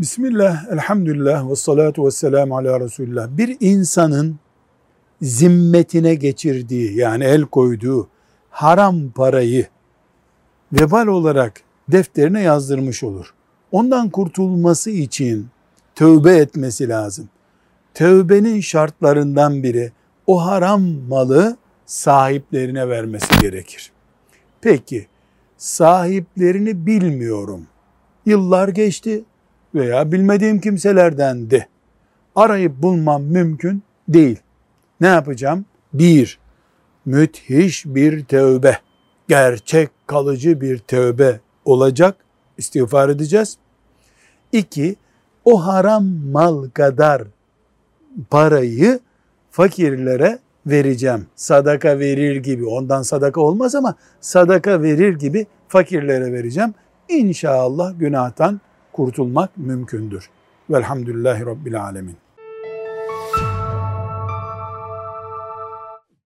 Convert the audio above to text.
Bismillah, elhamdülillah ve salatu ve selamu ala Resulullah. Bir insanın zimmetine geçirdiği yani el koyduğu haram parayı vebal olarak defterine yazdırmış olur. Ondan kurtulması için tövbe etmesi lazım. Tövbenin şartlarından biri o haram malı sahiplerine vermesi gerekir. Peki sahiplerini bilmiyorum. Yıllar geçti veya bilmediğim kimselerden de arayıp bulmam mümkün değil. Ne yapacağım? Bir, müthiş bir tövbe, gerçek kalıcı bir tövbe olacak. İstiğfar edeceğiz. İki, o haram mal kadar parayı fakirlere vereceğim. Sadaka verir gibi, ondan sadaka olmaz ama sadaka verir gibi fakirlere vereceğim. İnşallah günahtan kurtulmak mümkündür. Velhamdülillahi Rabbil Alemin.